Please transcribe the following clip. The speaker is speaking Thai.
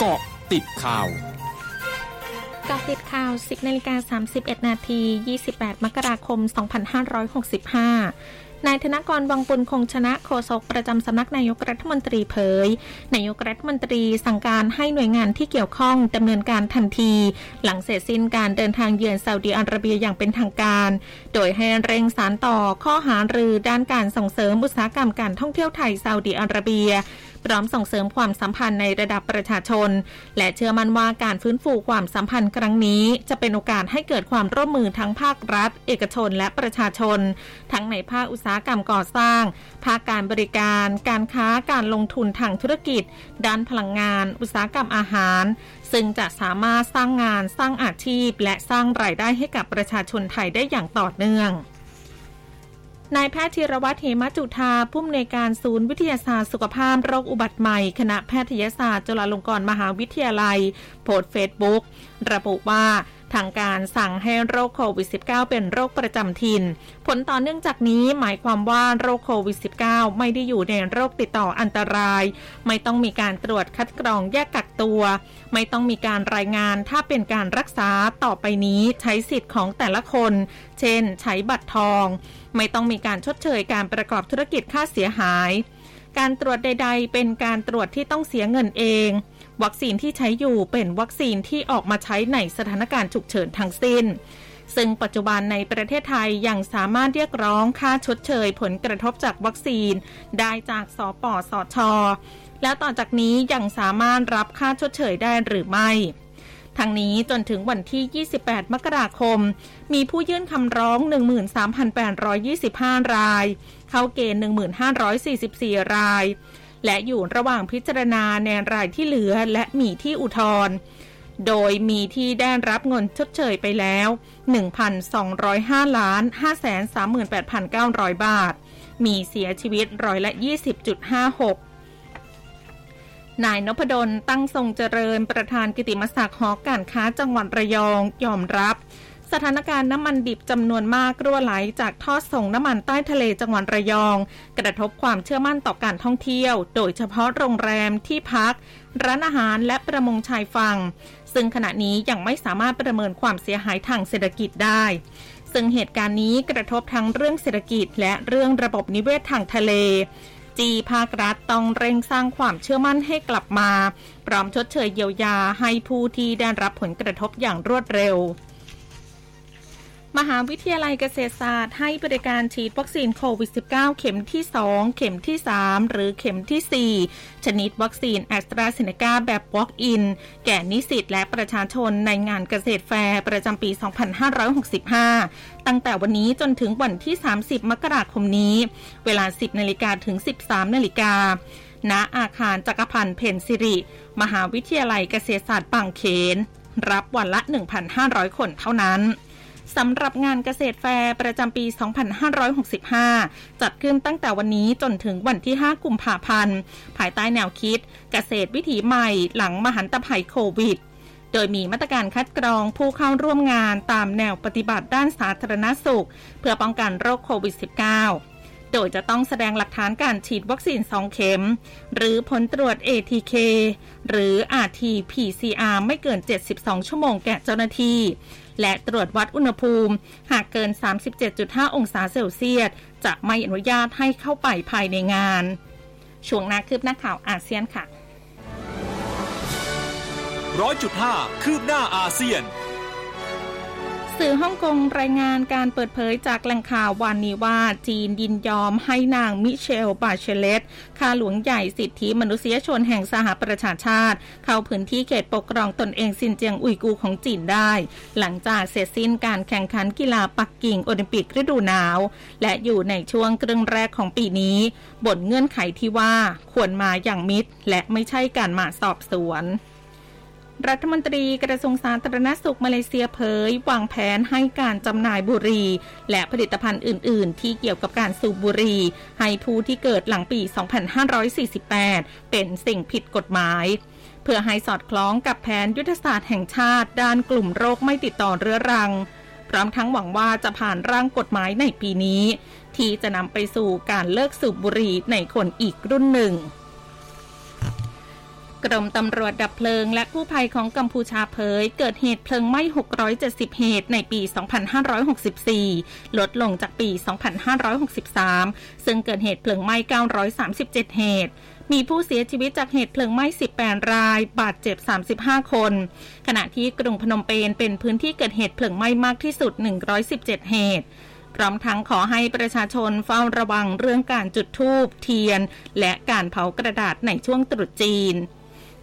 เกาะติดข่าวกาะติดข่าว 10นาฬิกา31 นาที 28 มกราคม 2565นายธนกรวังปุลคงชนะโฆษกประจำสำนักนายกรัฐมนตรีเผย นายกรัฐมนตรีสั่งการให้หน่วยงานที่เกี่ยวข้องดำเนินการทันที หลังเสร็จสิ้นการเดินทางเยือนซาอุดีอาระเบียอย่างเป็นทางการ โดยให้เร่งสารต่อข้อหารือด้านการส่งเสริมอุตสาหกรรมการท่องเที่ยวไทยซาอุดีอาระเบีย พร้อมส่งเสริมความสัมพันธ์ในระดับประชาชน และเชื่อมั่นว่าการฟื้นฟูความสัมพันธ์ครั้งนี้ จะเป็นโอกาสให้เกิดความร่วมมือทั้งภาครัฐ เอกชนและประชาชน ทั้งในภาคอุตสาหกรรมก่อสร้าง ภาคการบริการ การค้าการลงทุนทางธุรกิจ ด้านพลังงาน อุตสาหกรรมอาหาร ซึ่งจะสามารถสร้างงานสร้างอาชีพ และสร้างรายได้ให้กับประชาชนไทยได้อย่างต่อเนื่อง นายแพทย์ธีรวัตรเหมจุธาผู้อำนวยการศูนย์วิทยาศาสตร์สุขภาพโรคอุบัติใหม่ คณะแพทยศาสตร์จุฬาลงกรณ์มหาวิทยาลัย โพสต์เฟซบุ๊กระบุว่า ทางการสั่งให้โรคโควิด -19 เป็นโรคประจำถิ่น ผลต่อเนื่องจากนี้หมายความว่าโรคโควิด -19 ไม่ได้อยู่ในโรคติดต่ออันตราย ไม่ต้องมีการตรวจคัดกรองแยกกักตัว ไม่ต้องมีการรายงานถ้าเป็นการรักษาต่อไปนี้ใช้สิทธิ์ของแต่ละคน เช่น ใช้บัตรทอง ไม่ต้องมีการชดเชยการประกอบธุรกิจค่าเสียหาย การตรวจใด ๆ เป็นการตรวจที่ต้องเสียเงินเอง วัคซีนที่ใช้อยู่เป็นวัคซีนที่ออกมาใช้ในสถานการณ์ฉุกเฉินทั้งสิ้น ซึ่งปัจจุบันในประเทศไทยยังสามารถเรียกร้องค่าชดเชยผลกระทบจากวัคซีน ได้จากสปสช และต่อจากนี้ยังสามารถรับค่าชดเชยได้หรือไม่ทั้งนี้จนถึงวันที่ 28 มกราคม มีผู้ยื่นคำร้อง 13,825 ราย เข้าเกณฑ์ 1,544 ราย และอยู่ระหว่างพิจารณาในรายที่เหลือและมีที่อุทธรณ์โดยมีที่ได้รับเงินชดเชยไปแล้ว 1,205ล้าน538,900 บาท มีเสียชีวิตร้อยละ 20.56 นายนพดลตั้งทรงเจริญประธานกิติมศักดิ์หอการค้าจังหวัดระยองยอมรับ สถานการณ์น้ำมันดิบจำนวนมากรั่วไหลจากท่อส่งน้ำมันใต้ทะเลจังหวัดระยอง กระทบความเชื่อมั่นต่อการท่องเที่ยว โดยเฉพาะโรงแรมที่พัก ร้านอาหารและประมงชายฝั่งซึ่งขณะนี้ยังไม่สามารถประเมินความเสียหายทางเศรษฐกิจได้ ซึ่งเหตุการณ์นี้กระทบทั้งเรื่องเศรษฐกิจ และเรื่องระบบนิเวศทางทะเลที่ภาครัฐต้องเร่งสร้างความเชื่อมั่นให้กลับมา พร้อมชดเชยเยียวยาให้ผู้ที่ได้รับผลกระทบอย่างรวดเร็ว มหาวิทยาลัยเกษตรศาสตร์ให้บริการฉีดวัคซีนโควิด -19 เข็มที่ 2 เข็มที่ 3 หรือเข็มที่ 4 ชนิดวัคซีนแอสตราเซเนกาแบบ Walk-in แก่นิสิตและประชาชนในงานเกษตรแฟร์ประจำปี 2565 ตั้งแต่วันนี้จนถึงวันที่ 30 มกราคมนี้ เวลา 10 นาฬิกาถึง 13 นาฬิกาณอาคารจักรพันธ์เพ็ญศิริ มหาวิทยาลัยเกษตรศาสตร์บางเขน รับวันละ 1,500 คนเท่านั้น สำหรับงานเกษตรแฟร์ประจำปี 2565 จัดขึ้นตั้งแต่วันนี้จนถึงวันที่ 5 กุมภาพันธ์ ภายใต้แนวคิด เกษตรวิถีใหม่หลังมหันตภัยโควิดโดยมีมาตรการคัดกรองผู้เข้าร่วมงานตามแนวปฏิบัติด้านสาธารณสุข เพื่อป้องกันโรคโควิด -19 โดยจะต้องแสดงหลักฐานการฉีดวัคซีน 2 เข็ม หรือผลตรวจ ATK หรือ RT-PCR ไม่เกิน 72 ชั่วโมงแก่เจ้าหน้าที่ และตรวจวัดอุณหภูมิ หากเกิน 37.5 องศาเซลเซียส จะไม่อนุญาตให้เข้าไปภายในงาน ช่วงนาคืบหน้าข่าวอาเซียนค่ะร้อยจุดห้าคืบหน้าอาเซียน สื่อฮ่องกงรายงานการเปิดเผยจากแหล่งข่าววันนี้ว่า จีนยินยอมให้นางมิเชล บาเชเลตข้าหลวงใหญ่สิทธิมนุษยชนแห่งสหประชาชาติ เข้าพื้นที่เขตปกครองตนเองซินเจียงอุยกูของจีนได้ หลังจากเสร็จสิ้นการแข่งขันกีฬาปักกิ่งโอลิมปิกฤดูหนาว และอยู่ในช่วงครึ่งแรกของปีนี้บนเงื่อนไขที่ว่าควรมาอย่างมิตรและไม่ใช่การมาสอบสวน รัฐมนตรีกระทรวงสาธารณสุขมาเลเซียเผย วางแผนให้การจำหน่ายบุหรี่ และผลิตภัณฑ์อื่น ๆ ที่เกี่ยวกับการสูบบุหรี่ ให้ผู้ที่เกิดหลังปี 2548 เป็นสิ่งผิดกฎหมายเพื่อให้สอดคล้องกับแผนยุทธศาสตร์แห่งชาติ ด้านกลุ่มโรคไม่ติดต่อเรื้อรัง พร้อมทั้งหวังว่าจะผ่านร่างกฎหมายในปีนี้ ที่จะนำไปสู่การเลิกสูบบุหรี่ในคนอีกรุ่นหนึ่ง กรมตำรวจดับเพลิงและกู้ภัยของกัมพูชาเผย เกิดเหตุเพลิงไหม้ 670 เหตุในปี 2564 ลดลงจากปี 2563 ซึ่งเกิดเหตุเพลิงไหม้ 937 เหตุมีผู้เสียชีวิตจากเหตุเพลิงไหม้ 18 ราย บาดเจ็บ 35 คน ขณะที่กรุงพนมเปญเป็นพื้นที่เกิดเหตุเพลิงไหม้มากที่สุด 117 เหตุ พร้อมทั้งขอให้ประชาชนเฝ้าระวังเรื่องการจุดธูปเทียน และการเผากระดาษในช่วงตรุษจีน